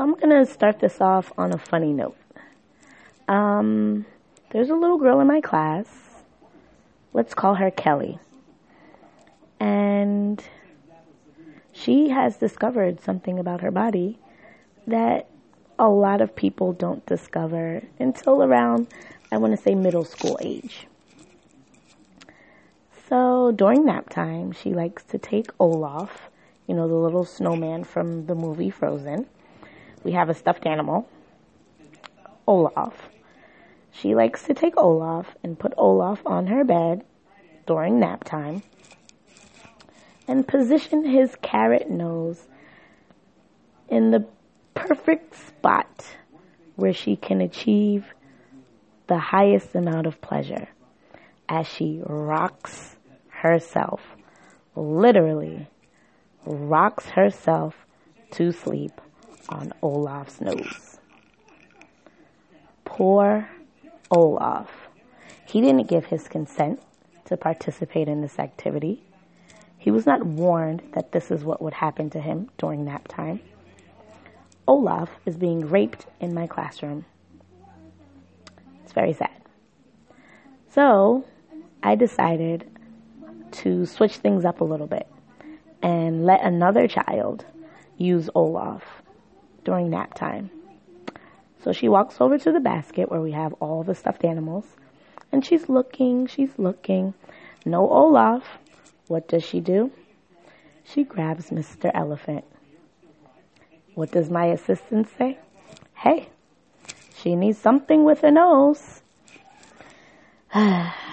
So I'm going to start this off on a funny note. Um, there's a little girl in my class. Let's call her Kelly. And she has discovered something about her body that a lot of people don't discover until around, I want to say, middle school age. So during nap time, she likes to take Olaf, you know, the little snowman from the movie Frozen. We have a stuffed animal, Olaf. She likes to take Olaf and put Olaf on her bed during nap time and position his carrot nose in the perfect spot where she can achieve the highest amount of pleasure as she rocks herself, literally rocks herself to sleep on Olaf's nose. Poor Olaf. He didn't give his consent to participate in this activity. He was not warned that this is what would happen to him during nap time. Olaf is being raped in my classroom. It's very sad. So I decided to switch things up a little bit and let another child use Olaf during nap time. So she walks over to the basket where we have all the stuffed animals and she's looking, she's looking. No Olaf. What does she do? She grabs Mr. Elephant. What does my assistant say? Hey, she needs something with a nose.